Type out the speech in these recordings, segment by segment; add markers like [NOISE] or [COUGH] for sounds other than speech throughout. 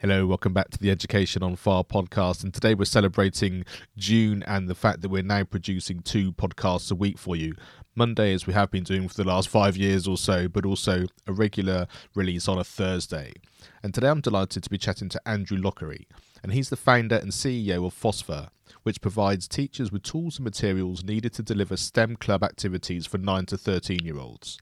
Hello, welcome back to the Education on Fire podcast. And today we're celebrating June and the fact that we're now producing two podcasts a week for you. Monday, as we have been doing for the last five years or so, but also a regular release on a Thursday. And today I'm delighted to be chatting to Andrew Lockery. And he's the founder and CEO of Phosphor, which provides teachers with tools and materials needed to deliver STEM club activities for 9 to 13 year olds.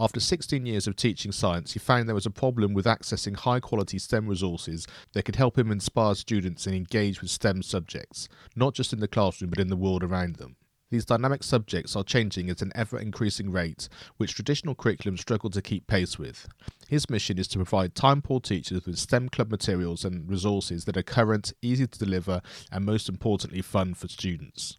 After 16 years of teaching science, he found there was a problem with accessing high quality STEM resources that could help him inspire students and engage with STEM subjects, not just in the classroom but in the world around them. These dynamic subjects are changing at an ever increasing rate, which traditional curriculum struggle to keep pace with. His mission is to provide time poor teachers with STEM club materials and resources that are current, easy to deliver, and most importantly, fun for students.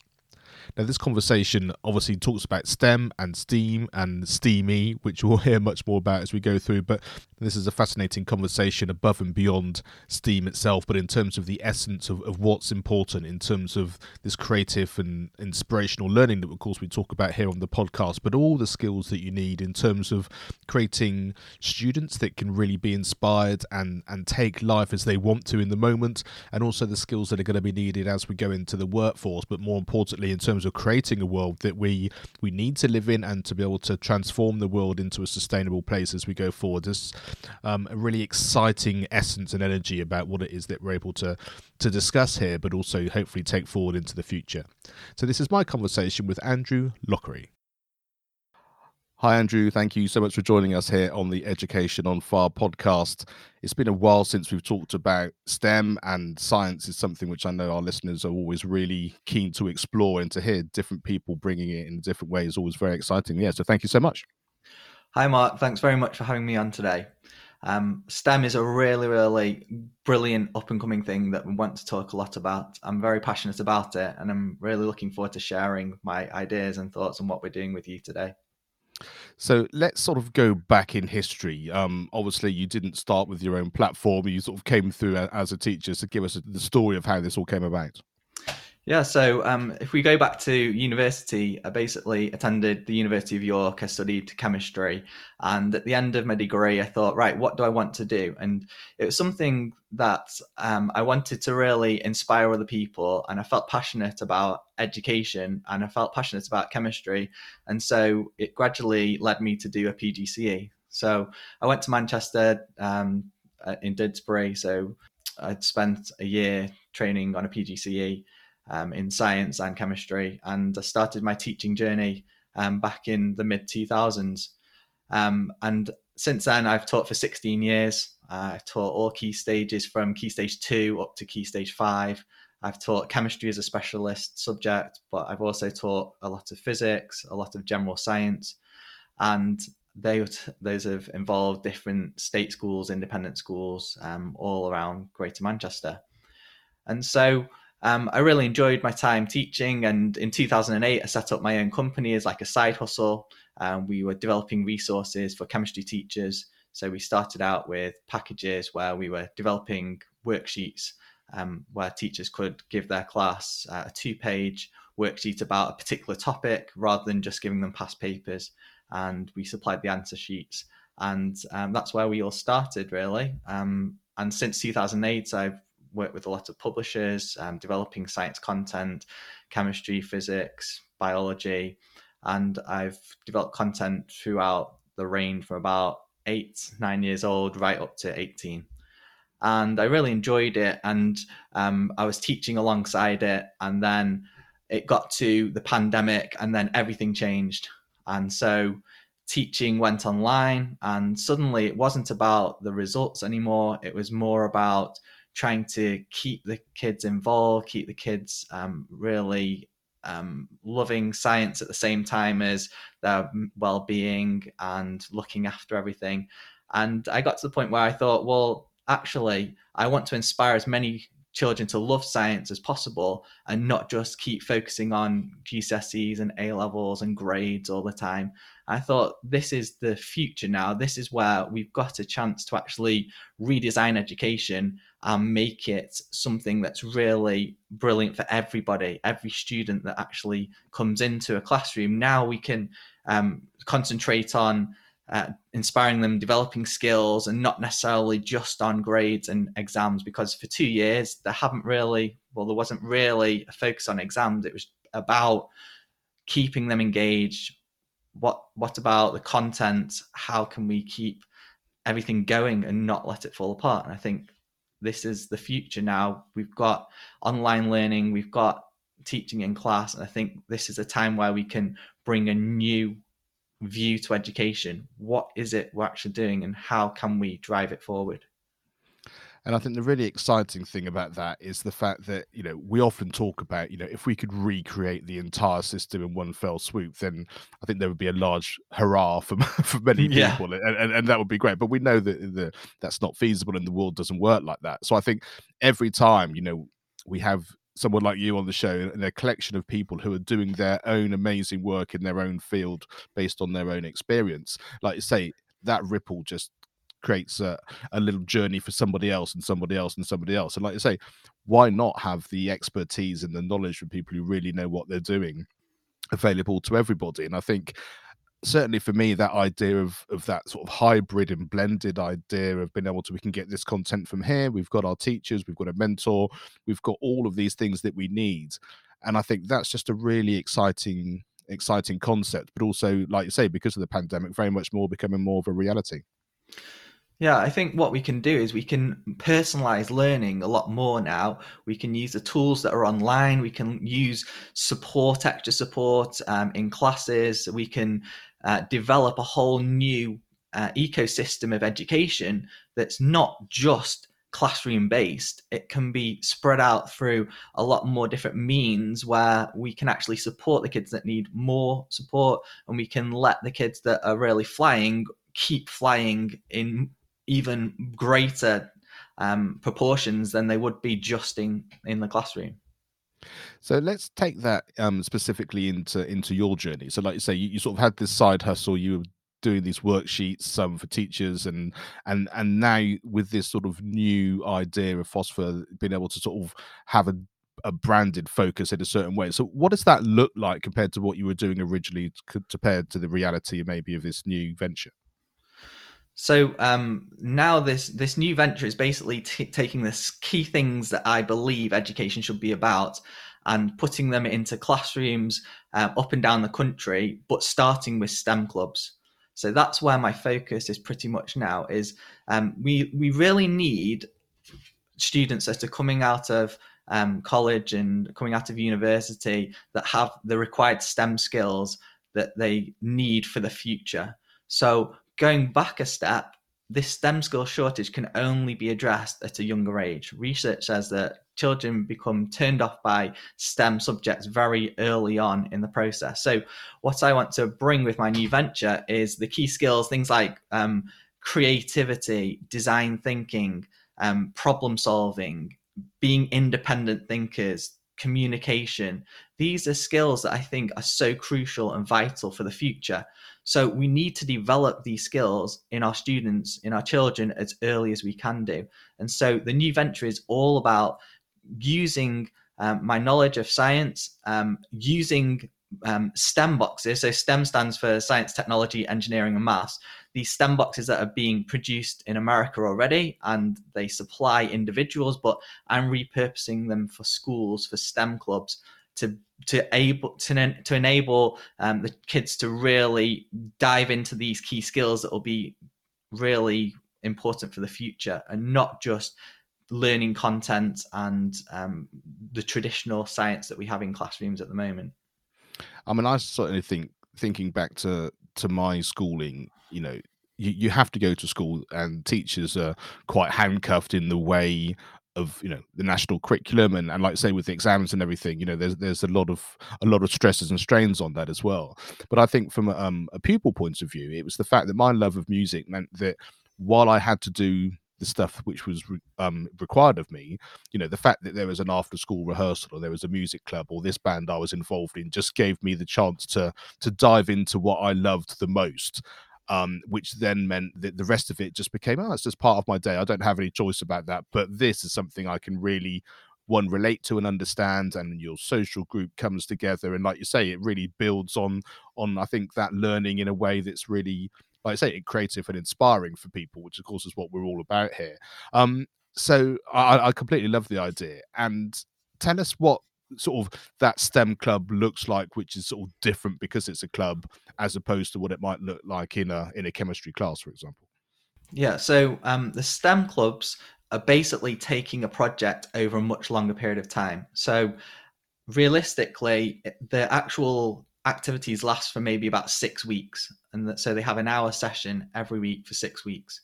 Now, this conversation obviously talks about STEM and STEAM and STEAMY, which we'll [LAUGHS] hear much more about as we go through. But this is a fascinating conversation above and beyond STEAM itself, but in terms of the essence of, of what's important in terms of this creative and inspirational learning that, of course, we talk about here on the podcast, but all the skills that you need in terms of creating students that can really be inspired and, and take life as they want to in the moment, and also the skills that are going to be needed as we go into the workforce, but more importantly, in terms terms of creating a world that we we need to live in and to be able to transform the world into a sustainable place as we go forward. There's um, a really exciting essence and energy about what it is that we're able to to discuss here, but also hopefully take forward into the future. So this is my conversation with Andrew Lockery. Hi, Andrew. Thank you so much for joining us here on the Education on Fire podcast. It's been a while since we've talked about STEM, and science is something which I know our listeners are always really keen to explore and to hear different people bringing it in different ways. Always very exciting. Yeah, so thank you so much. Hi, Mark. Thanks very much for having me on today. Um, STEM is a really, really brilliant up and coming thing that we want to talk a lot about. I'm very passionate about it, and I'm really looking forward to sharing my ideas and thoughts on what we're doing with you today. So let's sort of go back in history. Um, obviously, you didn't start with your own platform; you sort of came through as a teacher. So give us the story of how this all came about. Yeah, so um, if we go back to university, I basically attended the University of York. I studied chemistry, and at the end of my degree, I thought, right, what do I want to do? And it was something that um, I wanted to really inspire other people, and I felt passionate about education, and I felt passionate about chemistry, and so it gradually led me to do a PGCE. So I went to Manchester um, uh, in Didsbury, so I'd spent a year training on a PGCE um, in science and chemistry. And I started my teaching journey um, back in the mid 2000s. Um, and since then, I've taught for 16 years. Uh, I've taught all key stages from key stage two up to key stage five. I've taught chemistry as a specialist subject, but I've also taught a lot of physics, a lot of general science, and they those have involved different state schools, independent schools, um, all around Greater Manchester. And so um, I really enjoyed my time teaching, and in 2008, I set up my own company as like a side hustle. Um, we were developing resources for chemistry teachers. So we started out with packages where we were developing worksheets um, where teachers could give their class uh, a two-page worksheet about a particular topic rather than just giving them past papers. And we supplied the answer sheets, and um, that's where we all started really. Um, and since 2008, I've work with a lot of publishers, um, developing science content, chemistry, physics, biology, and I've developed content throughout the range from about eight, nine years old right up to 18. And I really enjoyed it, and um, I was teaching alongside it. And then it got to the pandemic and then everything changed. And so teaching went online, and suddenly it wasn't about the results anymore. It was more about trying to keep the kids involved, keep the kids um, really um, loving science at the same time as their well-being and looking after everything. And I got to the point where I thought, well, actually, I want to inspire as many children to love science as possible and not just keep focusing on GCSEs and A levels and grades all the time. I thought this is the future now. This is where we've got a chance to actually redesign education and make it something that's really brilliant for everybody, every student that actually comes into a classroom. Now we can um, concentrate on uh, inspiring them, developing skills, and not necessarily just on grades and exams. Because for two years, there haven't really, well, there wasn't really a focus on exams. It was about keeping them engaged. What what about the content? How can we keep everything going and not let it fall apart? And I think this is the future now. We've got online learning, we've got teaching in class, and I think this is a time where we can bring a new view to education. What is it we're actually doing, and how can we drive it forward? And I think the really exciting thing about that is the fact that, you know, we often talk about, you know, if we could recreate the entire system in one fell swoop, then I think there would be a large hurrah for, [LAUGHS] for many people. And, and, and, that would be great. But we know that the, that's not feasible and the world doesn't work like that. So I think every time, you know, we have someone like you on the show and a collection of people who are doing their own amazing work in their own field based on their own experience like you say that ripple just creates a, a little journey for somebody else and somebody else and somebody else. And like I say why not have the expertise and the knowledge from people who really know what they're doing available to everybody? And i think certainly for me that idea of of that sort of hybrid and blended idea of being able to we can get this content from here we've got our teachers we've got a mentor we've got all of these things that we need. And i think that's just a really exciting exciting concept but also like you say because of the pandemic very much more becoming more of a reality yeah, I think what we can do is we can personalize learning a lot more now. We can use the tools that are online. We can use support, extra support um, in classes. We can uh, develop a whole new uh, ecosystem of education that's not just classroom based. It can be spread out through a lot more different means where we can actually support the kids that need more support and we can let the kids that are really flying keep flying in even greater um, proportions than they would be just in, in the classroom. So let's take that um, specifically into into your journey. So, like you say, you, you, sort of had this side hustle. You were doing these worksheets, um, for teachers, and and and now with this sort of new idea of phosphor, being able to sort of have a a branded focus in a certain way. So, what does that look like compared to what you were doing originally, compared to the reality maybe of this new venture? So um, now this this new venture is basically t- taking the key things that I believe education should be about and putting them into classrooms uh, up and down the country, but starting with STEM clubs. So that's where my focus is pretty much now. Is um, we we really need students that are coming out of um, college and coming out of university that have the required STEM skills that they need for the future. So going back a step, this STEM skill shortage can only be addressed at a younger age. Research says that children become turned off by STEM subjects very early on in the process. So, what I want to bring with my new venture is the key skills, things like um, creativity, design thinking, um, problem solving, being independent thinkers, communication. These are skills that I think are so crucial and vital for the future. So we need to develop these skills in our students, in our children, as early as we can do. And so the new venture is all about using um, my knowledge of science, um, using um, STEM boxes. So STEM stands for science, technology, engineering, and maths. These STEM boxes that are being produced in America already, and they supply individuals, but I'm repurposing them for schools, for STEM clubs to to able to, to enable um, the kids to really dive into these key skills that will be really important for the future and not just learning content and um, the traditional science that we have in classrooms at the moment. I mean, I certainly think thinking back to to my schooling, you know, you, you have to go to school and teachers are quite handcuffed in the way of you know the national curriculum and, and like say with the exams and everything you know there's there's a lot of a lot of stresses and strains on that as well. But i think from a, um, a pupil point of view it was the fact that my love of music meant that while i had to do the stuff which was um, required of me you know the fact that there was an after school rehearsal or there was a music club or this band i was involved in just gave me the chance to to dive into what i loved the most um, which then meant that the rest of it just became, oh, it's just part of my day. I don't have any choice about that. But this is something I can really one relate to and understand and your social group comes together and like you say it really builds on on i think that learning in a way that's really like i say creative and inspiring for people which of course is what we're all about here um so i, I completely love the idea and tell us what sort of that STEM club looks like, which is sort of different because it's a club as opposed to what it might look like in a in a chemistry class, for example. Yeah, so um, the STEM clubs are basically taking a project over a much longer period of time. So realistically, the actual activities last for maybe about six weeks, and so they have an hour session every week for six weeks.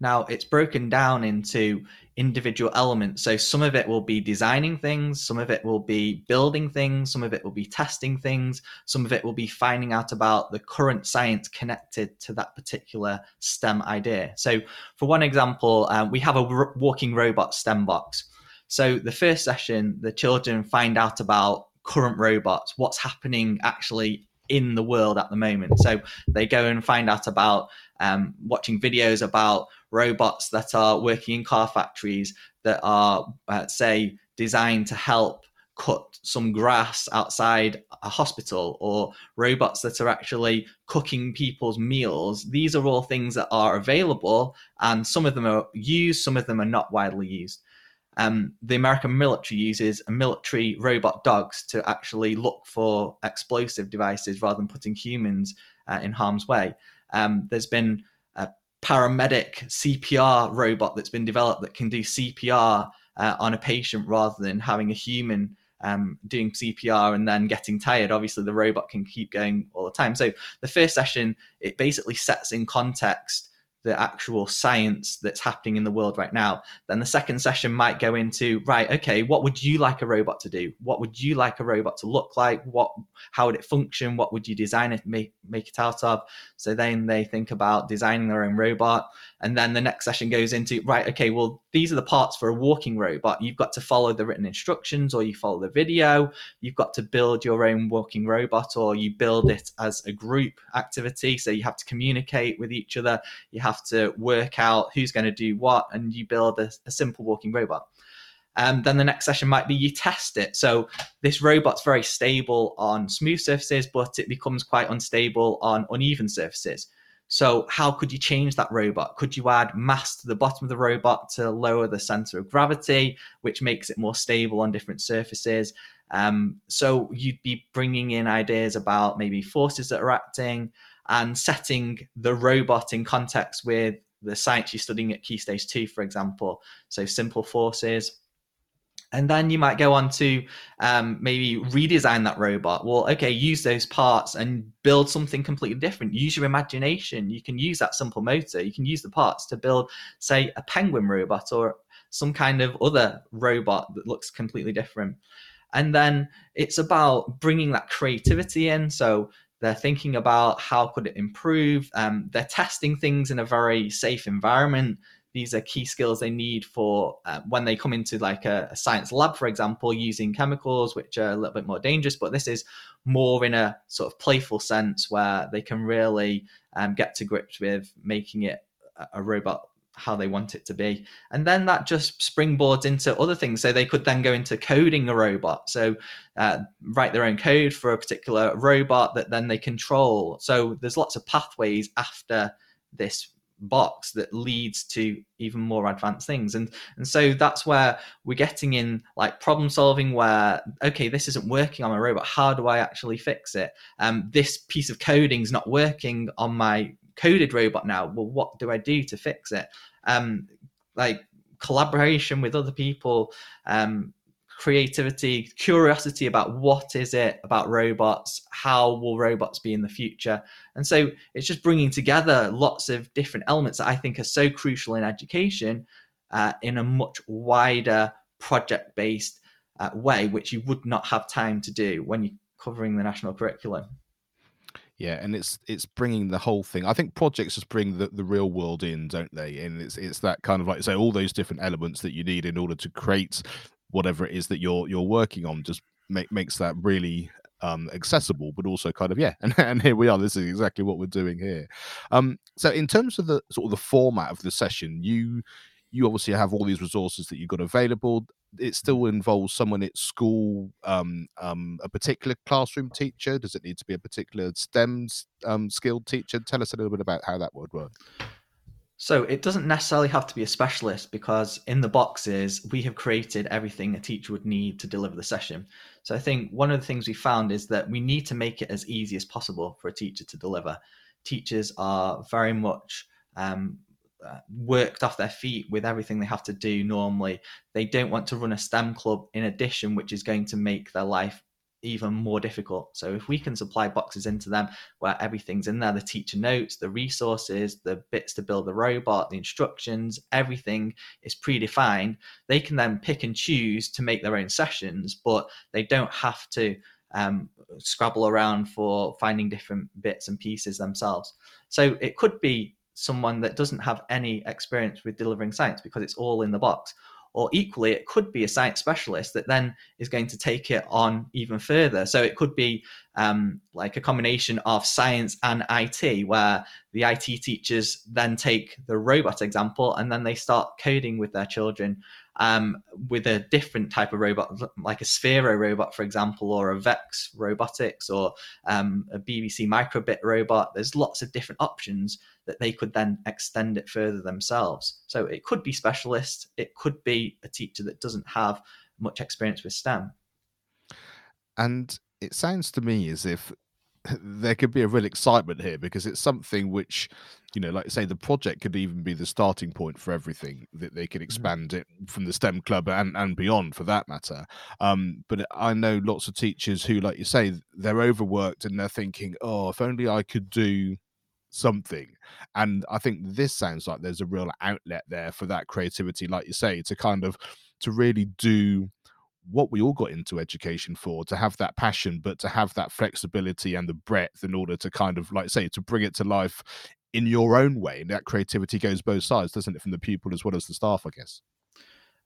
Now it's broken down into individual elements. So some of it will be designing things, some of it will be building things, some of it will be testing things, some of it will be finding out about the current science connected to that particular STEM idea. So for one example, um, we have a r- walking robot STEM box. So the first session, the children find out about current robots, what's happening actually in the world at the moment. So they go and find out about um, watching videos about robots that are working in car factories that are, uh, say, designed to help cut some grass outside a hospital or robots that are actually cooking people's meals. These are all things that are available, and some of them are used, some of them are not widely used. Um, the American military uses military robot dogs to actually look for explosive devices rather than putting humans uh, in harm's way. Um, there's been a paramedic CPR robot that's been developed that can do CPR uh, on a patient rather than having a human um, doing CPR and then getting tired. Obviously, the robot can keep going all the time. So the first session it basically sets in context the actual science that's happening in the world right now. Then the second session might go into right, okay, what would you like a robot to do? What would you like a robot to look like? What, how would it function? What would you design it, make make it out of? So then they think about designing their own robot, and then the next session goes into right, okay, well these are the parts for a walking robot. You've got to follow the written instructions, or you follow the video. You've got to build your own walking robot, or you build it as a group activity. So you have to communicate with each other. You have to work out who's going to do what, and you build a, a simple walking robot. Um, then the next session might be you test it. So this robot's very stable on smooth surfaces, but it becomes quite unstable on uneven surfaces. So how could you change that robot? Could you add mass to the bottom of the robot to lower the center of gravity, which makes it more stable on different surfaces? Um, so you'd be bringing in ideas about maybe forces that are acting, and setting the robot in context with the science you're studying at Key Stage 2, for example. So simple forces. And then you might go on to um, maybe redesign that robot. Well, okay, use those parts and build something completely different. Use your imagination. You can use that simple motor. You can use the parts to build, say, a penguin robot or some kind of other robot that looks completely different. And then it's about bringing that creativity in. So they're thinking about how could it improve. Um, they're testing things in a very safe environment. These are key skills they need for uh, when they come into like a, a, science lab, for example, using chemicals, which are a little bit more dangerous. But this is more in a sort of playful sense where they can really um, get to grips with making it a, robot how they want it to be. And then that just springboards into other things. So they could then go into coding a robot. So uh, write their own code for a particular robot that then they control. So there's lots of pathways after this box that leads to even more advanced things and and so that's where we're getting in like problem solving where okay this isn't working on my robot how do i actually fix it um this piece of coding is not working on my coded robot now. Well, what do I do to fix it? Um, like collaboration with other people, um, creativity, curiosity about what is it about robots, how will robots be in the future. And so it's just bringing together lots of different elements that I think are so crucial in education uh, in a much wider project based uh, way, which you would not have time to do when you're covering the national curriculum. Yeah, and it's it's bringing the whole thing. I think projects just bring the, the real world in, don't they? And it's it's that kind of like say all those different elements that you need in order to create whatever it is that you're you're working on. Just make, makes that really um, accessible, but also kind of yeah. [LAUGHS] And, and here we are. This is exactly what we're doing here. Um, so in terms of the sort of the format of the session, you you obviously have all these resources that you've got available. It still involves someone at school, um, um, a particular classroom teacher. Does it need to be a particular STEM um, skilled teacher? Tell us a little bit about how that would work. So it doesn't necessarily have to be a specialist because in the boxes we have created everything a teacher would need to deliver the session. So I think one of the things we found is that we need to make it as easy as possible for a teacher to deliver. Teachers are very much um, uh, worked off their feet with everything they have to do normally. They don't want to run a STEM club in addition, which is going to make their life even more difficult. So if we can supply boxes into them where everything's in there, the teacher notes, the resources, the bits to build the robot, the instructions, everything is predefined, they can then pick and choose to make their own sessions, but they don't have to um, scrabble around for finding different bits and pieces themselves. So it could be someone that doesn't have any experience with delivering science because it's all in the box. Or equally, it could be a science specialist that then is going to take it on even further. So it could be um, like a combination of science and IT, where the IT teachers then take the robot example and then they start coding with their children um, with a different type of robot, like a Sphero robot, for example, or a Vex Robotics, or um, a BBC Microbit robot. There's lots of different options that they could then extend it further themselves. So it could be specialist, it could be a teacher that doesn't have much experience with STEM. And it sounds to me as if [LAUGHS] there could be a real excitement here because it's something which you know like say the project could even be the starting point for everything that they could mm-hmm. expand it from the stem club and and beyond for that matter um, but i know lots of teachers who like you say they're overworked and they're thinking oh if only i could do something and i think this sounds like there's a real outlet there for that creativity like you say to kind of to really do what we all got into education for to have that passion but to have that flexibility and the breadth in order to kind of like say to bring it to life in your own way and that creativity goes both sides doesn't it from the pupil as well as the staff i guess?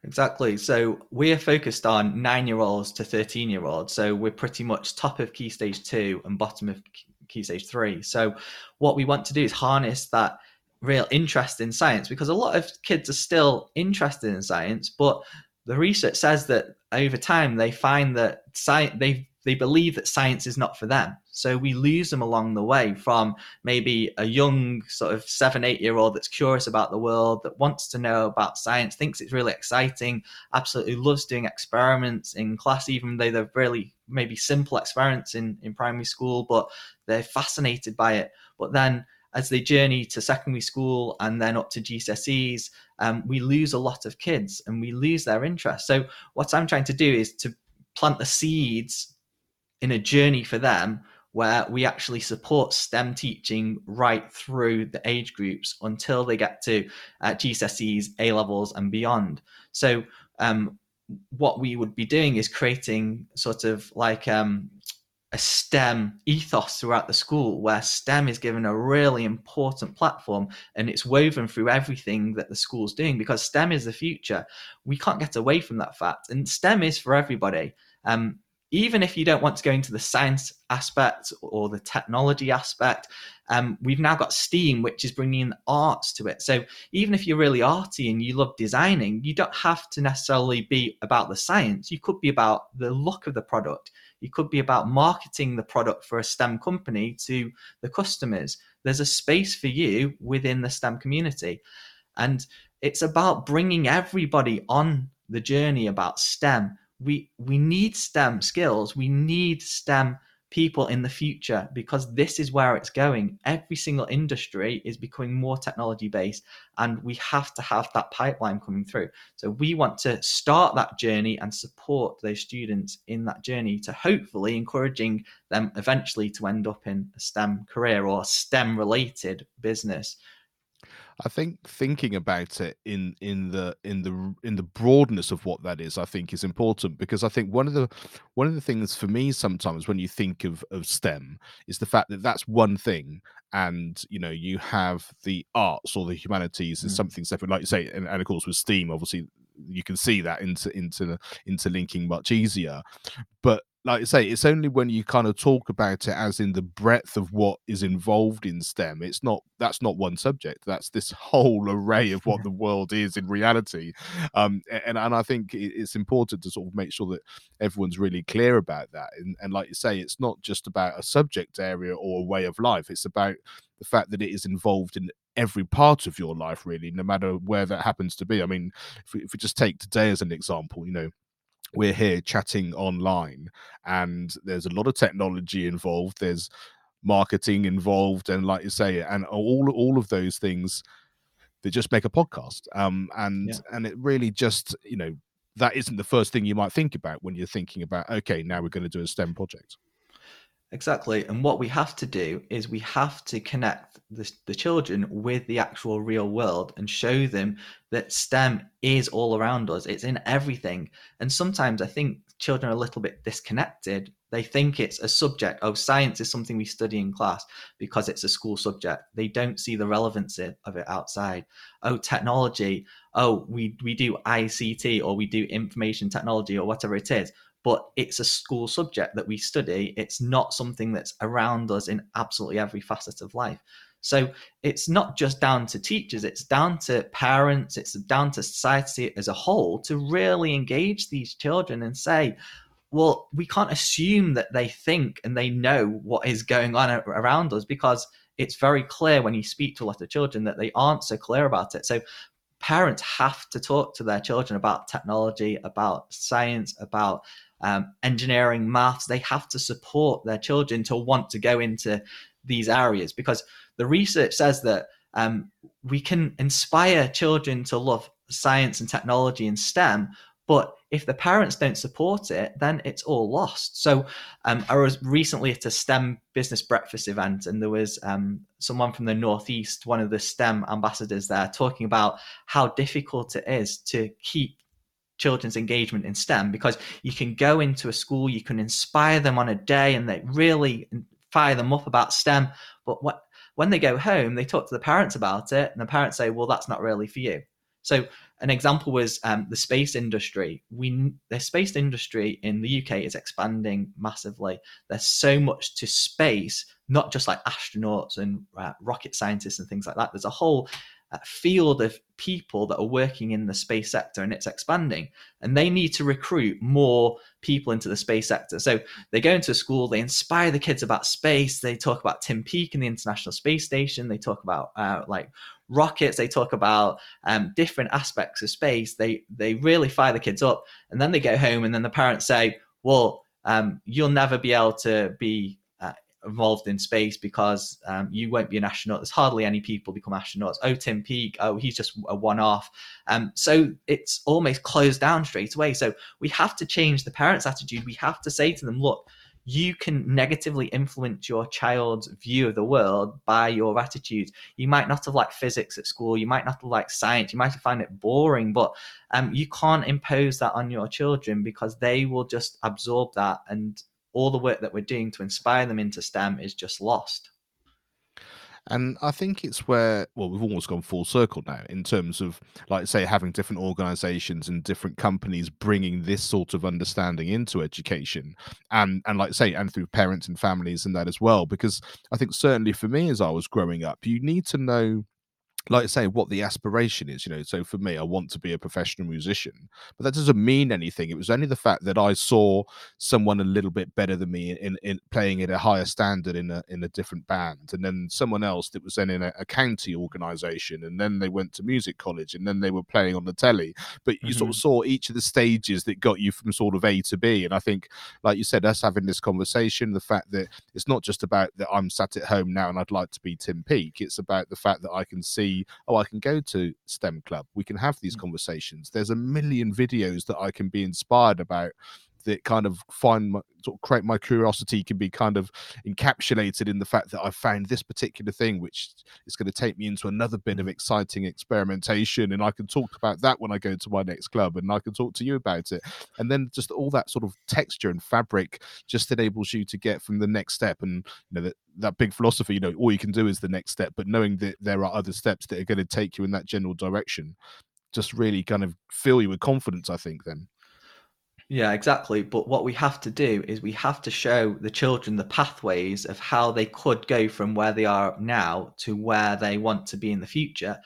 Exactly. So we're focused on nine year olds to 13 year olds so we're pretty much top of key stage two and bottom of key stage three. So what we want to do is harness that real interest in science because a lot of kids are still interested in science but the research says that over time they find that they they believe that science is not for them. So we lose them along the way from maybe a young sort of seven eight year old that's curious about the world that wants to know about science thinks it's really exciting absolutely loves doing experiments in class even though they're really maybe simple experiments in in primary school but they're fascinated by it. But then as they journey to secondary school and then up to GCSEs, um, we lose a lot of kids and we lose their interest. So, what I'm trying to do is to plant the seeds in a journey for them where we actually support STEM teaching right through the age groups until they get to uh, GCSEs, A levels, and beyond. So, um, what we would be doing is creating sort of like um, a STEM ethos throughout the school where STEM is given a really important platform and it's woven through everything that the school's doing because STEM is the future. We can't get away from that fact. And STEM is for everybody. Um, even if you don't want to go into the science aspect or the technology aspect, um, we've now got STEAM, which is bringing arts to it. So even if you're really arty and you love designing, you don't have to necessarily be about the science. You could be about the look of the product. You could be about marketing the product for a STEM company to the customers. There's a space for you within the STEM community. And it's about bringing everybody on the journey about STEM. We, we need STEM skills. We need STEM people in the future because this is where it's going. Every single industry is becoming more technology based, and we have to have that pipeline coming through. So, we want to start that journey and support those students in that journey to hopefully encouraging them eventually to end up in a STEM career or STEM related business. I think thinking about it in in the in the in the broadness of what that is, I think is important because I think one of the one of the things for me sometimes when you think of of STEM is the fact that that's one thing, and you know you have the arts or the humanities is mm. something separate, like you say, and, and of course with STEAM, obviously you can see that into into interlinking much easier, but like I say, it's only when you kind of talk about it as in the breadth of what is involved in STEM. It's not that's not one subject. That's this [LAUGHS] whole array of what the world is in reality. Um, and and I think it's important to sort of make sure that everyone's really clear about that. And, and like you say, it's not just about a subject area or a way of life. It's about the fact that it is involved in every part of your life, really, no matter where that happens to be. I mean, if we, if we just take today as an example, you know we're here chatting online and there's a lot of technology involved there's marketing involved and like you say and all all of those things that just make a podcast um and yeah. and it really just you know that isn't the first thing you might think about when you're thinking about okay now we're going to do a stem project Exactly. And what we have to do is we have to connect the, the children with the actual real world and show them that STEM is all around us. It's in everything. And sometimes I think children are a little bit disconnected. They think it's a subject. Oh, science is something we study in class because it's a school subject. They don't see the relevance of it outside. Oh, technology. Oh, we, we do ICT or we do information technology or whatever it is but it's a school subject that we study. It's not something that's around us in absolutely every facet of life. So it's not just down to teachers, it's down to parents, it's down to society as a whole to really engage these children and say, well, we can't assume that they think and they know what is going on around us because it's very clear when you speak to a lot of children that they aren't so clear about it. So parents have to talk to their children about technology, about science, about um, engineering, maths, they have to support their children to want to go into these areas because the research says that um, we can inspire children to love science and technology and STEM, but if the parents don't support it, then it's all lost. So um, I was recently at a STEM business breakfast event, and there was um, someone from the Northeast, one of the STEM ambassadors there, talking about how difficult it is to keep children's engagement in STEM because you can go into a school, you can inspire them on a day, and they really fire them up about STEM. But what, when they go home, they talk to the parents about it, and the parents say, "Well, that's not really for you." So an example was um, the space industry. We the space industry in the UK is expanding massively. There's so much to space, not just like astronauts and uh, rocket scientists and things like that. There's a whole field of people that are working in the space sector and it's expanding and they need to recruit more people into the space sector. So they go into a school they inspire the kids about space they talk about tim peake and the international space station they talk about uh, like rockets they talk about um, different aspects of space they they really fire the kids up and then they go home and then the parents say well um, you'll never be able to be involved in space because um, you won't be an astronaut. There's hardly any people become astronauts. Oh, Tim Peake, oh, he's just a one off. Um, so it's almost closed down straight away. So we have to change the parents' attitude. We have to say to them, look, you can negatively influence your child's view of the world by your attitude. You might not have liked physics at school, you might not have liked science, you might found it boring, but um, you can't impose that on your children because they will just absorb that and all the work that we're doing to inspire them into STEM is just lost. And I think it's where, well, we've almost gone full circle now in terms of, like, say, having different organizations and different companies bringing this sort of understanding into education, and and like say, and through parents and families and that as well. Because I think certainly for me, as I was growing up, you need to know like I say, what the aspiration is, you know. So for me, I want to be a professional musician, but that doesn't mean anything. It was only the fact that I saw someone a little bit better than me in, in playing at a higher standard in a in a different band, and then someone else that was then in a, a county organisation, and then they went to music college, and then they were playing on the telly. But you mm-hmm. sort of mm-hmm. saw each of the stages that got you from sort of A to B, and I think, like you said, us having this conversation, the fact that it's not just about that I'm sat at home now and I'd like to be Tim Peake. It's about the fact that I can see oh, I can go to STEM Club. We can have these mm. conversations. There's a million videos that I can be inspired about that kind of find my, sort of create my curiosity can be kind of encapsulated in the fact that I found this particular thing, which is going to take me into another bit of mm. exciting experimentation, and I can talk about that when I go to my next club, and I can talk to you about it, and then just all that sort of texture and fabric just enables you to get from the next step, and you know that that big philosophy, you know, all you can do is the next step, but knowing that there are other steps that are going to take you in that general direction, just really kind of fill you with confidence. I think then. Yeah, exactly. But what we have to do is we have to show the children the pathways of how they could go from where they are now to where they want to be in the future.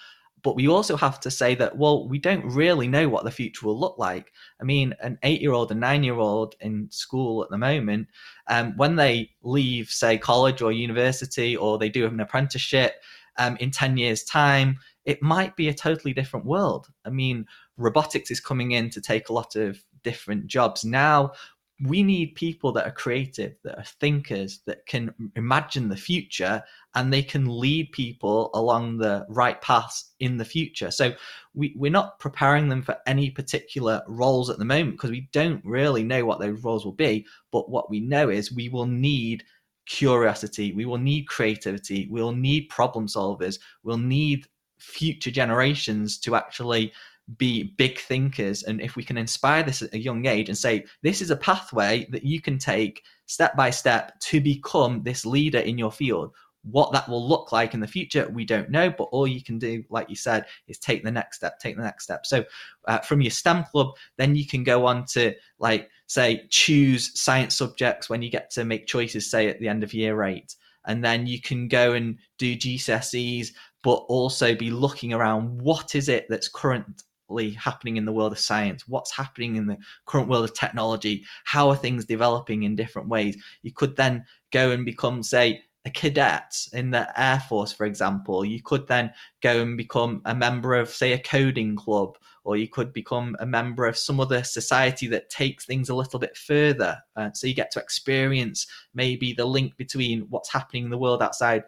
But we also have to say that, well, we don't really know what the future will look like. I mean, an eight year old, a nine year old in school at the moment, um, when they leave, say, college or university, or they do have an apprenticeship um, in 10 years' time, it might be a totally different world. I mean, robotics is coming in to take a lot of different jobs. Now we need people that are creative, that are thinkers, that can imagine the future and they can lead people along the right paths in the future. So we, we're not preparing them for any particular roles at the moment because we don't really know what those roles will be. But what we know is we will need curiosity, we will need creativity, we'll need problem solvers, we'll need future generations to actually be big thinkers and if we can inspire this at a young age and say this is a pathway that you can take step by step to become this leader in your field what that will look like in the future we don't know but all you can do like you said is take the next step take the next step. So uh, from your stem club then you can go on to like say choose science subjects when you get to make choices say at the end of year eight. And then you can go and do GCSEs but also be looking around what is it that's current happening in the world of science? What's happening in the current world of technology? How are things developing in different ways? You could then go and become say a cadet in the air force for example. You could then go and become a member of say a coding club or you could become a member of some other society that takes things a little bit further. Uh, so you get to experience maybe the link between what's happening in the world outside.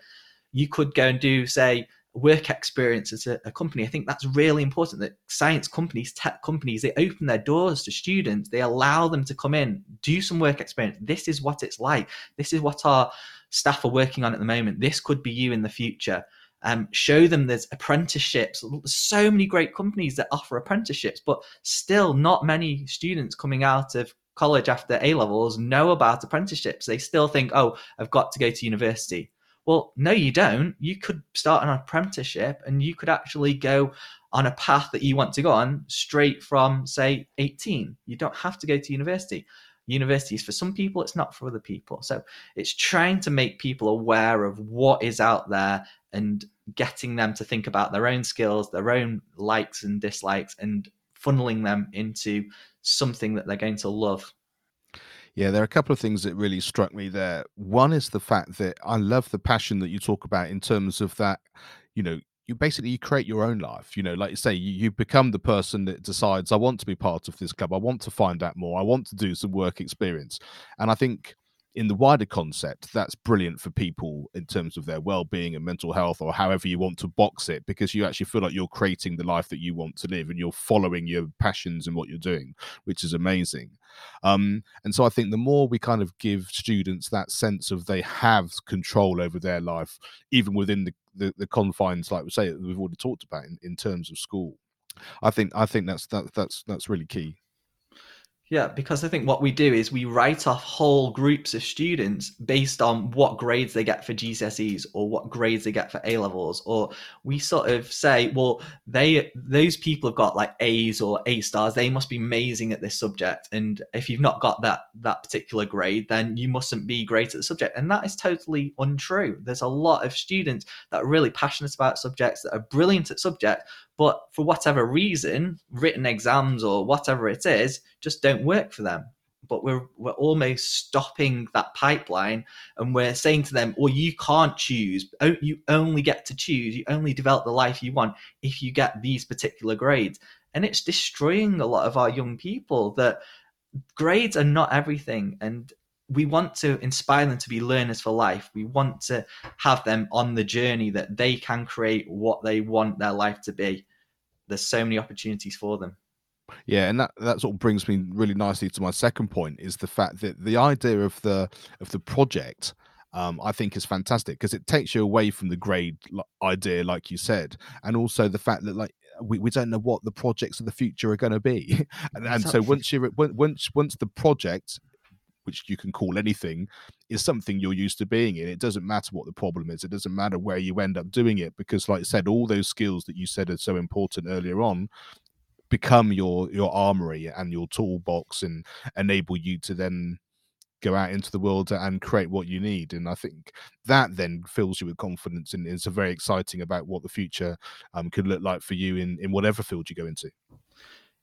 You could go and do say work experience as a, a, company. I think that's really important that science companies, tech companies, they open their doors to students. They allow them to come in, do some work experience. This is what it's like. This is what our staff are working on at the moment. This could be you in the future. Um, show them there's apprenticeships. There's so many great companies that offer apprenticeships, but still not many students coming out of college after A levels know about apprenticeships. They still think, oh, I've got to go to university. Well, no, you don't. You could start an apprenticeship and you could actually go on a path that you want to go on straight from, say, 18. You don't have to go to university. University is for some people, it's not for other people. So it's trying to make people aware of what is out there and getting them to think about their own skills, their own likes and dislikes, and funneling them into something that they're going to love. Yeah, there are a couple of things that really struck me there. One is the fact that I love the passion that you talk about in terms of that, you know, you basically you create your own life. You know, like you say, you, you become the person that decides, I want to be part of this club. I want to find out more. I want to do some work experience. And I think in the wider concept, that's brilliant for people in terms of their well-being and mental health, or however you want to box it, because you actually feel like you're creating the life that you want to live, and you're following your passions and what you're doing, which is amazing. Um, and so I think the more we kind of give students that sense of they have control over their life, even within the the, the confines, like we say, we've already talked about in, in terms of school, I think I think that's that that's that's really key. Yeah, because I think what we do is we write off whole groups of students based on what grades they get for GCSEs or what grades they get for A levels, or we sort of say, well, they those people have got like A's or A stars, they must be amazing at this subject, and if you've not got that that particular grade, then you mustn't be great at the subject, and that is totally untrue. There's a lot of students that are really passionate about subjects that are brilliant at subjects, but for whatever reason, written exams or whatever it is just don't work for them. But we're we're almost stopping that pipeline, and we're saying to them, "Well, you can't choose. You only get to choose. You only develop the life you want if you get these particular grades." And it's destroying a lot of our young people. That grades are not everything, and we want to inspire them to be learners for life. We want to have them on the journey that they can create what they want their life to be. There's so many opportunities for them. Yeah, and that that sort of brings me really nicely to my second point is the fact that the idea of the of the project um, I think is fantastic because it takes you away from the grade idea, like you said, and also the fact that like we, we don't know what the projects of the future are going to be, [LAUGHS] and, and so once you're once once the project which you can call anything, is something you're used to being in. It doesn't matter what the problem is. It doesn't matter where you end up doing it because, like I said, all those skills that you said are so important earlier on become your your armory and your toolbox and enable you to then go out into the world and create what you need and i think that then fills you with confidence and is very exciting about what the future um, could look like for you in in whatever field you go into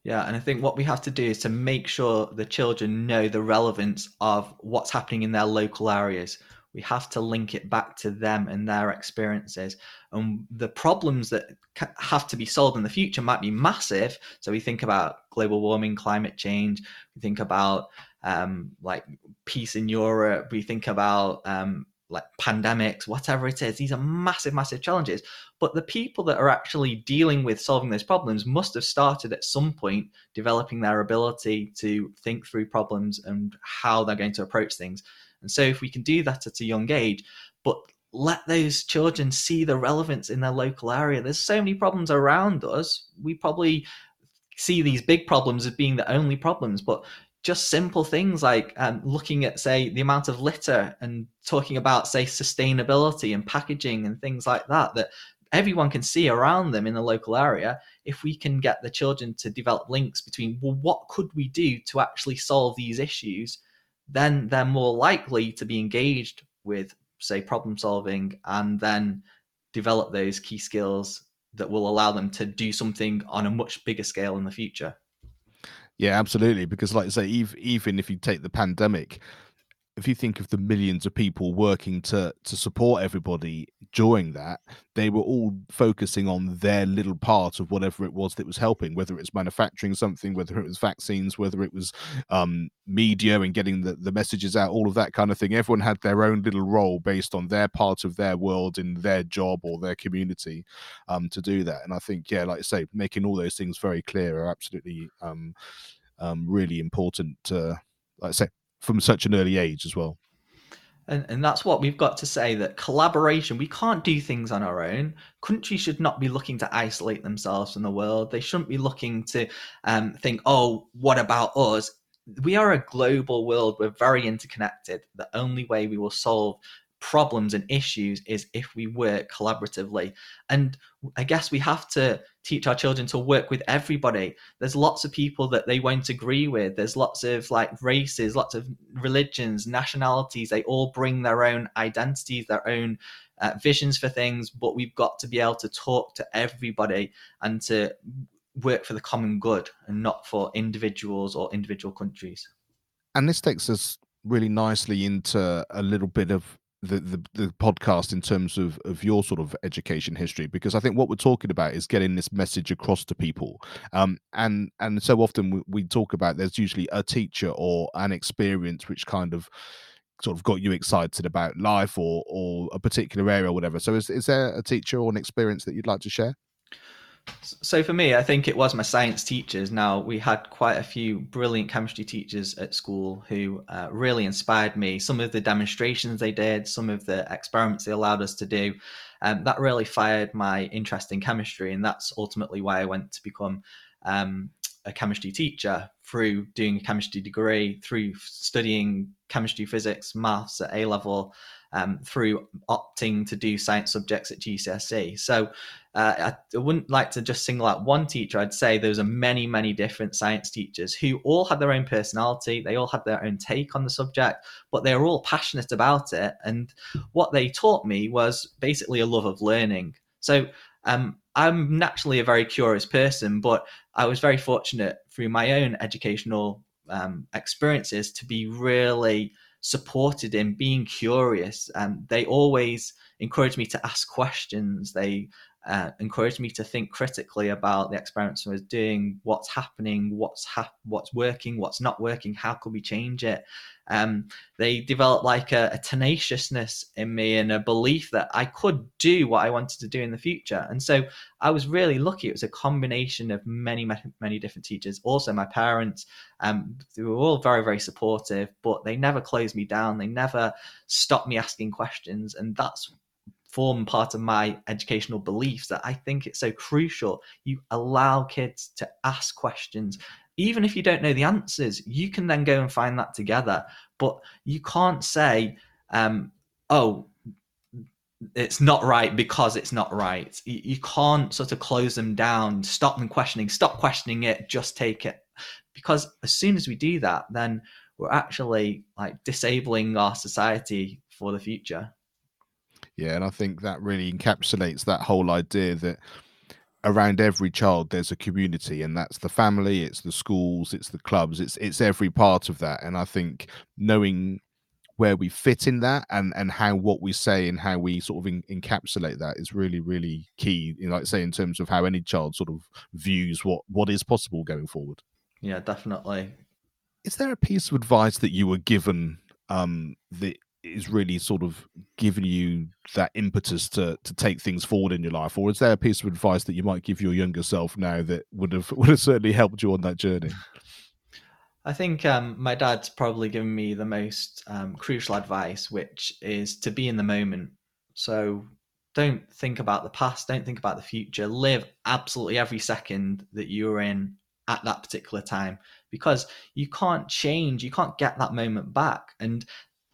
yeah, and I think what we have to do is to make sure the children know the relevance of what's happening in their local areas. We have to link it back to them and their experiences. And the problems that have to be solved in the future might be massive. So we think about global warming, climate change, we think about um, like peace in Europe, we think about um, like pandemics, whatever it is. These are massive, massive challenges. But the people that are actually dealing with solving those problems must have started at some point developing their ability to think through problems and how they're going to approach things. And so, if we can do that at a young age, but let those children see the relevance in their local area, there's so many problems around us. We probably see these big problems as being the only problems, but just simple things like um, looking at say the amount of litter and talking about say sustainability and packaging and things like that that everyone can see around them in the local area if we can get the children to develop links between well what could we do to actually solve these issues then they're more likely to be engaged with say problem solving and then develop those key skills that will allow them to do something on a much bigger scale in the future yeah, absolutely. Because, like I say, even if you take the pandemic, if you think of the millions of people working to to support everybody during that, they were all focusing on their little part of whatever it was that was helping, whether it's manufacturing something, whether it was vaccines, whether it was um, media and getting the, the messages out, all of that kind of thing. Everyone had their own little role based on their part of their world in their job or their community um, to do that. And I think, yeah, like I say, making all those things very clear are absolutely um, um, really important, to, like I say, from such an early age as well. And, and that's what we've got to say that collaboration, we can't do things on our own. Countries should not be looking to isolate themselves from the world. They shouldn't be looking to um, think, oh, what about us? We are a global world. We're very interconnected. The only way we will solve problems and issues is if we work collaboratively. And I guess we have to teach our children to work with everybody. There's lots of people that they won't agree with. There's lots of like races, lots of religions, nationalities. They all bring their own identities, their own uh, visions for things, but we've got to be able to talk to everybody and to work for the common good and not for individuals or individual countries. And this takes us really nicely into a little bit of the, the, the podcast in terms of of your sort of education history because I think what we're talking about is getting this message across to people. Um and and so often we, we talk about there's usually a teacher or an experience which kind of sort of got you excited about life or or a particular area or whatever. So is, is there a teacher or an experience that you'd like to share so for me, I think it was my science teachers. Now we had quite a few brilliant chemistry teachers at school who uh, really inspired me. Some of the demonstrations they did, some of the experiments they allowed us to do, um, that really fired my interest in chemistry, and that's ultimately why I went to become um, a chemistry teacher through doing a chemistry degree, through studying chemistry, physics, maths at A level, um, through opting to do science subjects at GCSE. So uh, I wouldn't like to just single out one teacher. I'd say those are many, many different science teachers who all had their own personality. They all had their own take on the subject, but they were all passionate about it. And what they taught me was basically a love of learning. So um, I'm naturally a very curious person, but I was very fortunate through my own educational um, experiences to be really supported in being curious. And they always encouraged me to ask questions. They uh, encouraged me to think critically about the experiments I was doing, what's happening, what's hap- what's working, what's not working, how could we change it. Um, they developed like a, a, tenaciousness in me and a belief that I could do what I wanted to do in the future. And so I was really lucky. It was a combination of many, many, different teachers. Also, my parents, um, they were all very, very supportive, but they never closed me down. They never stopped me asking questions, and that's form part of my educational beliefs that I think it's so crucial. You allow kids to ask questions. Even if you don't know the answers, you can then go and find that together. But you can't say, um, oh, it's not right because it's not right. You, you can't sort of close them down, stop them questioning, stop questioning it, just take it. Because as soon as we do that, then we're actually like disabling our society for the future. Yeah, and I think that really encapsulates that whole idea that around every child there's a community and that's the family it's the schools it's the clubs it's it's every part of that. And i think knowing where we fit in that and and how what we say and how we sort of in, encapsulate that is really really key you know, like say in terms of how any child sort of views what what is possible going forward. Yeah definitely. Is there a piece of advice that you were given um that is really sort of giving you that impetus to to take things forward in your life? Or is there a piece of advice that you might give your younger self now that would have [LAUGHS] would have certainly helped you on that journey? I think um, my dad's probably given me the most um, crucial advice which is to be in the moment. So don't think about the past don't think about the future. Live absolutely every second that you're in at that particular time because you can't change you can't get that moment back. And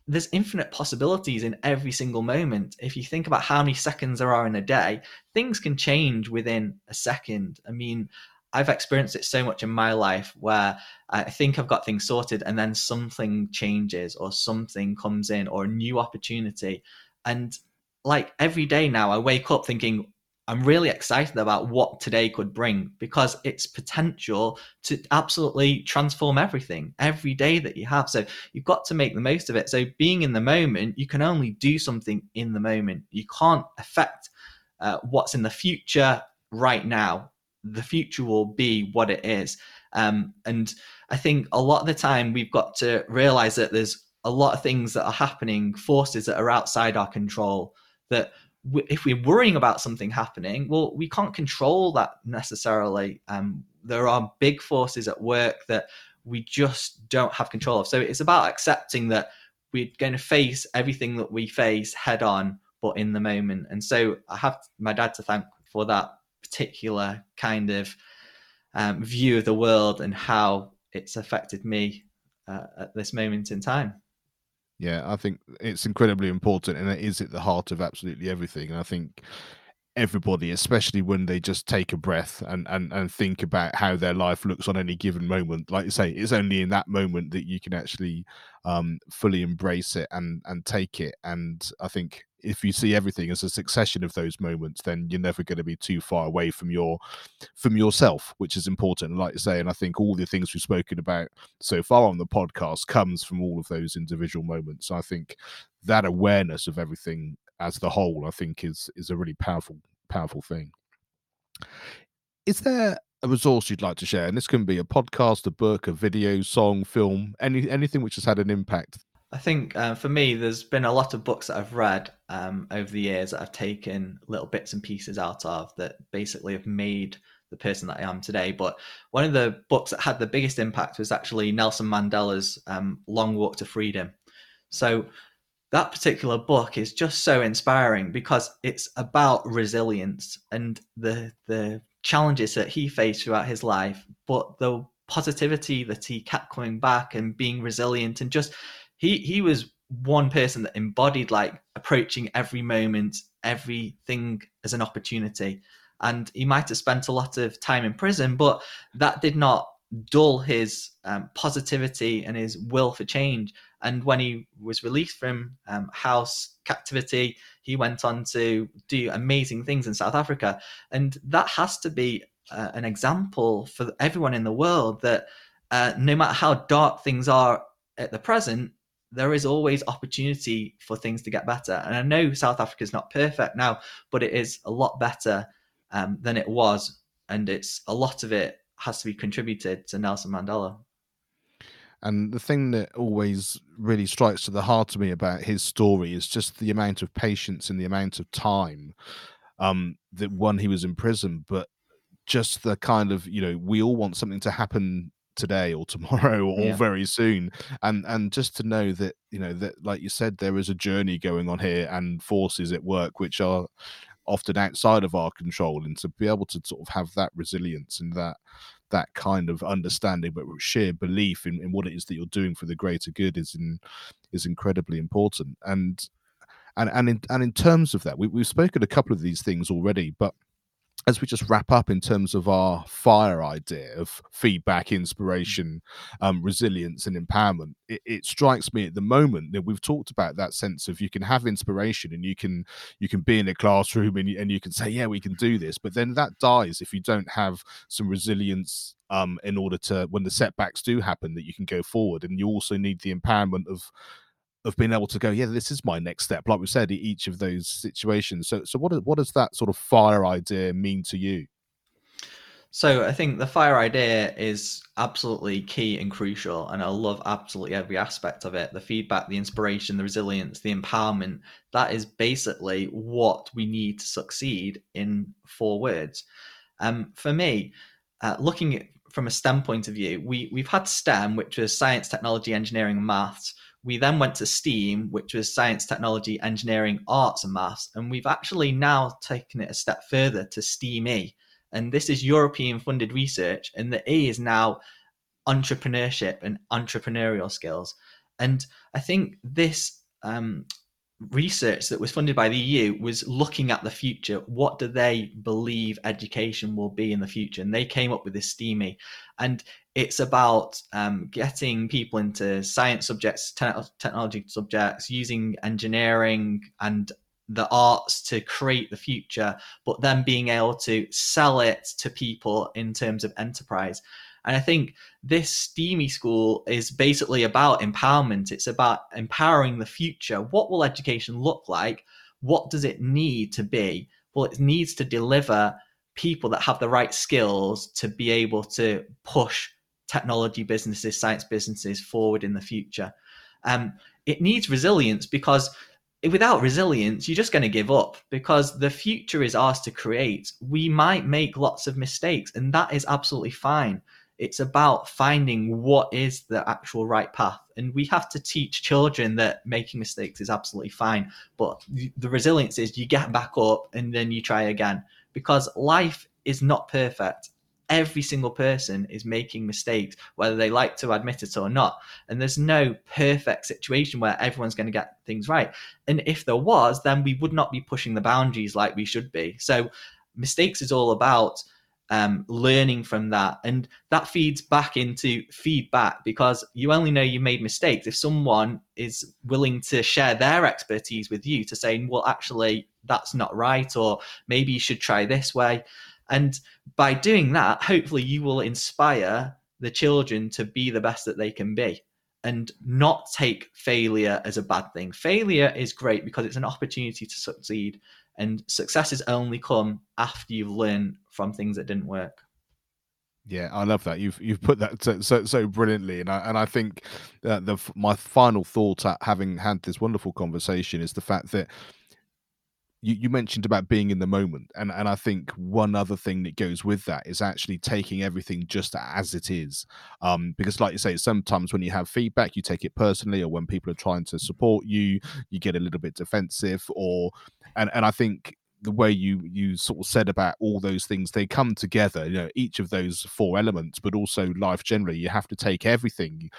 there's infinite possibilities in every single moment. If you think about how many seconds there are in a day, things can change within a second. I mean, I've experienced it so much in my life where I think I've got things sorted and then something changes or something comes in or a new opportunity. And like every day now, I wake up thinking, I'm really excited about what today could bring because it's potential to absolutely transform everything every day that you have. So you've got to make the most of it. So being in the moment, you can only do something in the moment. You can't affect uh, what's in the future right now. The future will be what it is. Um, and I think a lot of the time we've got to realize that there's a lot of things that are happening, forces that are outside our control that if we're worrying about something happening, well, we can't control that necessarily. Um, there are big forces at work that we just don't have control of. So it's about accepting that we're going to face everything that we face head on, but in the moment. And so I have my dad to thank for that particular kind of um, view of the world and how it's affected me uh, at this moment in time. Yeah, I think it's incredibly important, and it is at the heart of absolutely everything. And I think everybody, especially when they just take a breath and, and, and think about how their life looks on any given moment. Like you say, it's only in that moment that you can actually um, fully embrace it and and take it. And I think if you see everything as a succession of those moments, then you're never going to be too far away from your from yourself, which is important. like you say, and I think all the things we've spoken about so far on the podcast comes from all of those individual moments. I think that awareness of everything as the whole, I think, is is a really powerful powerful thing. Is there a resource you'd like to share? And this can be a podcast, a book, a video, song, film, any anything which has had an impact I think uh, for me, there's been a lot of books that I've read um, over the years that I've taken little bits and pieces out of that basically have made the person that I am today. But one of the books that had the biggest impact was actually Nelson Mandela's um, Long Walk to Freedom. So that particular book is just so inspiring because it's about resilience and the the challenges that he faced throughout his life, but the positivity that he kept coming back and being resilient and just he he was one person that embodied like approaching every moment, everything as an opportunity. And he might have spent a lot of time in prison, but that did not dull his um, positivity and his will for change. And when he was released from um, house captivity, he went on to do amazing things in South Africa. And that has to be uh, an example for everyone in the world that uh, no matter how dark things are at the present, there is always opportunity for things to get better. And I know South Africa is not perfect now, but it is a lot better um, than it was. And it's a lot of it has to be contributed to Nelson Mandela. And the thing that always really strikes to the heart of me about his story is just the amount of patience and the amount of time um, that one he was in prison, but just the kind of you know we all want something to happen today or tomorrow or yeah. very soon. And and just to know that you know that like you said there is a journey going on here and forces at work which are often outside of our control. And to be able to sort of have that resilience and that that kind of understanding but sheer belief in, in what it is that you're doing for the greater good is in is incredibly important. And and and in and in terms of that we, we've spoken a couple of these things already but as we just wrap up in terms of our fire idea of feedback, inspiration, um, resilience, and empowerment, it, it, strikes me at the moment that we've talked about that sense of you can have inspiration and you can you can be in a classroom and you, and you can say, yeah, we can do this, but then that dies if you don't have some resilience um, in order to when the setbacks do happen that you can go forward, and you also need the empowerment of of being able to go, yeah, this is my next step. Like we said, each of those situations. So, so what what does that sort of fire idea mean to you? So I think the fire idea is absolutely key and crucial, and I love absolutely every aspect of it. The feedback, the inspiration, the resilience, the empowerment. That is basically what we need to succeed in four words. Um, for me, uh, looking at from a STEM point of view, we we've had STEM, which was science, technology, engineering, maths we then went to STEAM, which was science, technology, engineering, arts, and maths. And we've actually now taken it a step further to STEAM-E. And this is European funded research. And the E is now entrepreneurship and entrepreneurial skills. And I think this um, research that was funded by the EU was looking at the future. What do they believe education will be in the future? And they came up with this STEAM-E. And it's about um, getting people into science subjects, te- technology subjects, using engineering and the arts to create the future, but then being able to sell it to people in terms of enterprise. And I think this STEAM-E school is basically about empowerment. It's about empowering the future. What will education look like? What does it need to be? Well, it needs to deliver people that have the right skills to be able to push technology businesses, science businesses forward in the future. Um, it needs resilience because without resilience, you're just going to give up because the future is ours to create. We might make lots of mistakes, and that is absolutely fine. It's about finding what is the actual right path. And we have to teach children that making mistakes is absolutely fine. But the resilience is you get back up and then you try again because life is not perfect every single person is making mistakes, whether they like to admit it or not. And there's no perfect situation where everyone's going to get things right. And if there was, then we would not be pushing the boundaries like we should be. So, mistakes is all about um, learning from that. And that feeds back into feedback because you only know you made mistakes if someone is willing to share their expertise with you to say, well, actually, that's not right, or maybe you should try this way. And by doing that, hopefully you will inspire the children to be the best that they can be and not take failure as a bad thing. Failure is great because it's an opportunity to succeed, and success has only come after you've learned from things that didn't work. Yeah, I love that. You've you've put that so so, so brilliantly, and I and I think that the my final thought at having had this wonderful conversation is the fact that you, you mentioned about being in the moment and and i think one other thing that goes with that is actually taking everything just as it is um because like you say sometimes when you have feedback you take it personally or when people are trying to support you you get a little bit defensive or and and i think the way you you sort of said about all those things they come together you know each of those four elements but also life generally. You have to take everything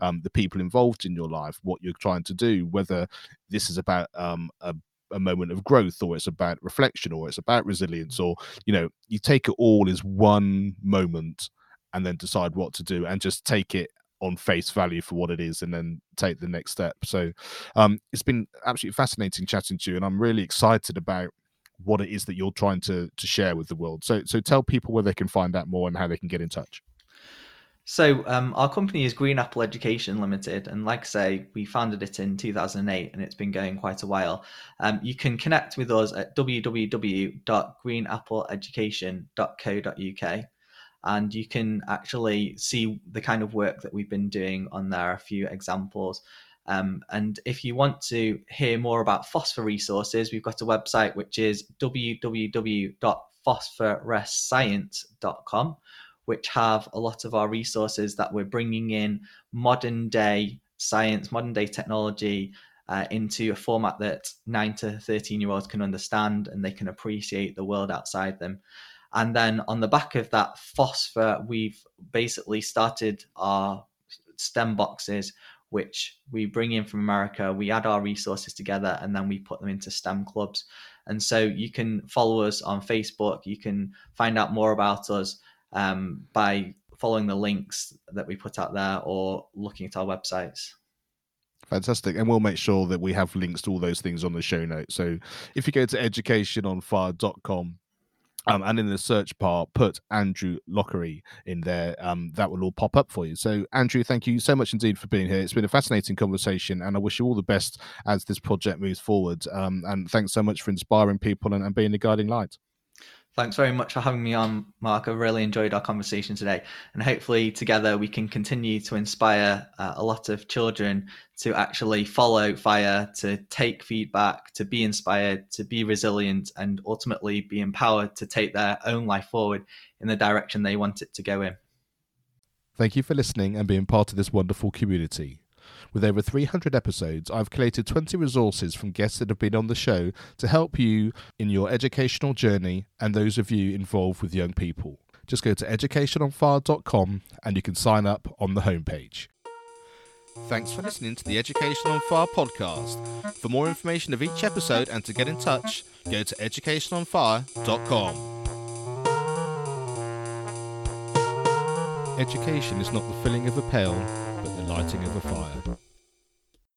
um, the people involved in your life what you're trying to do whether this is about um, a a moment of growth or it's about reflection or it's about resilience or you know you take it all as one moment and then decide what to do and just take it on face value for what it is and then take the next step. So um, it's been absolutely fascinating chatting to you and i'm really excited about what it is that you're trying to to share with the world. So so tell people where they can find out more and how they can get in touch. So um, our company is Green Apple Education Limited, and like I say, we founded it in 2008, and it's been going quite a while. Um, you can connect with us at www.greenappleeducation.co.uk, and you can actually see the kind of work that we've been doing on there. A few examples. Um, and if you want to hear more about phosphor resources, we've got a website which is www.phosphorusscience.com which have a lot of our resources that we're bringing in modern day science, modern day technology uh, into a format that 9 to 13 year olds can understand and they can appreciate the world outside them. And then on the back of that phosphor, we've basically started our STEM boxes, which we bring in from America. We add our resources together and then we put them into STEM clubs. And so you can follow us on Facebook. You can find out more about us um, by following the links that we put out there or looking at our websites. Fantastic. And we'll make sure that we have links to all those things on the show notes. So if you go to educationonfire.com, um, and in the search bar, put Andrew Lockery in there. Um, that will all pop up for you. So, Andrew, thank you so much indeed for being here. It's been a fascinating conversation, and I wish you all the best as this project moves forward. Um, and thanks so much for inspiring people and, and being a guiding light. Thanks very much for having me on, Mark. I really enjoyed our conversation today. And hopefully, together, we can continue to inspire uh, a lot of children to actually follow fire, to take feedback, to be inspired, to be resilient, and ultimately be empowered to take their own life forward in the direction they want it to go in. Thank you for listening and being part of this wonderful community. With over 300 episodes, I've collated 20 resources from guests that have been on the show to help you in your educational journey and those of you involved with young people. Just go to educationonfire.com and you can sign up on the homepage. Thanks for listening to the Education on Fire podcast. For more information of each episode and to get in touch, go to educationonfire.com. Education is not the filling of a pail, lighting of a fire.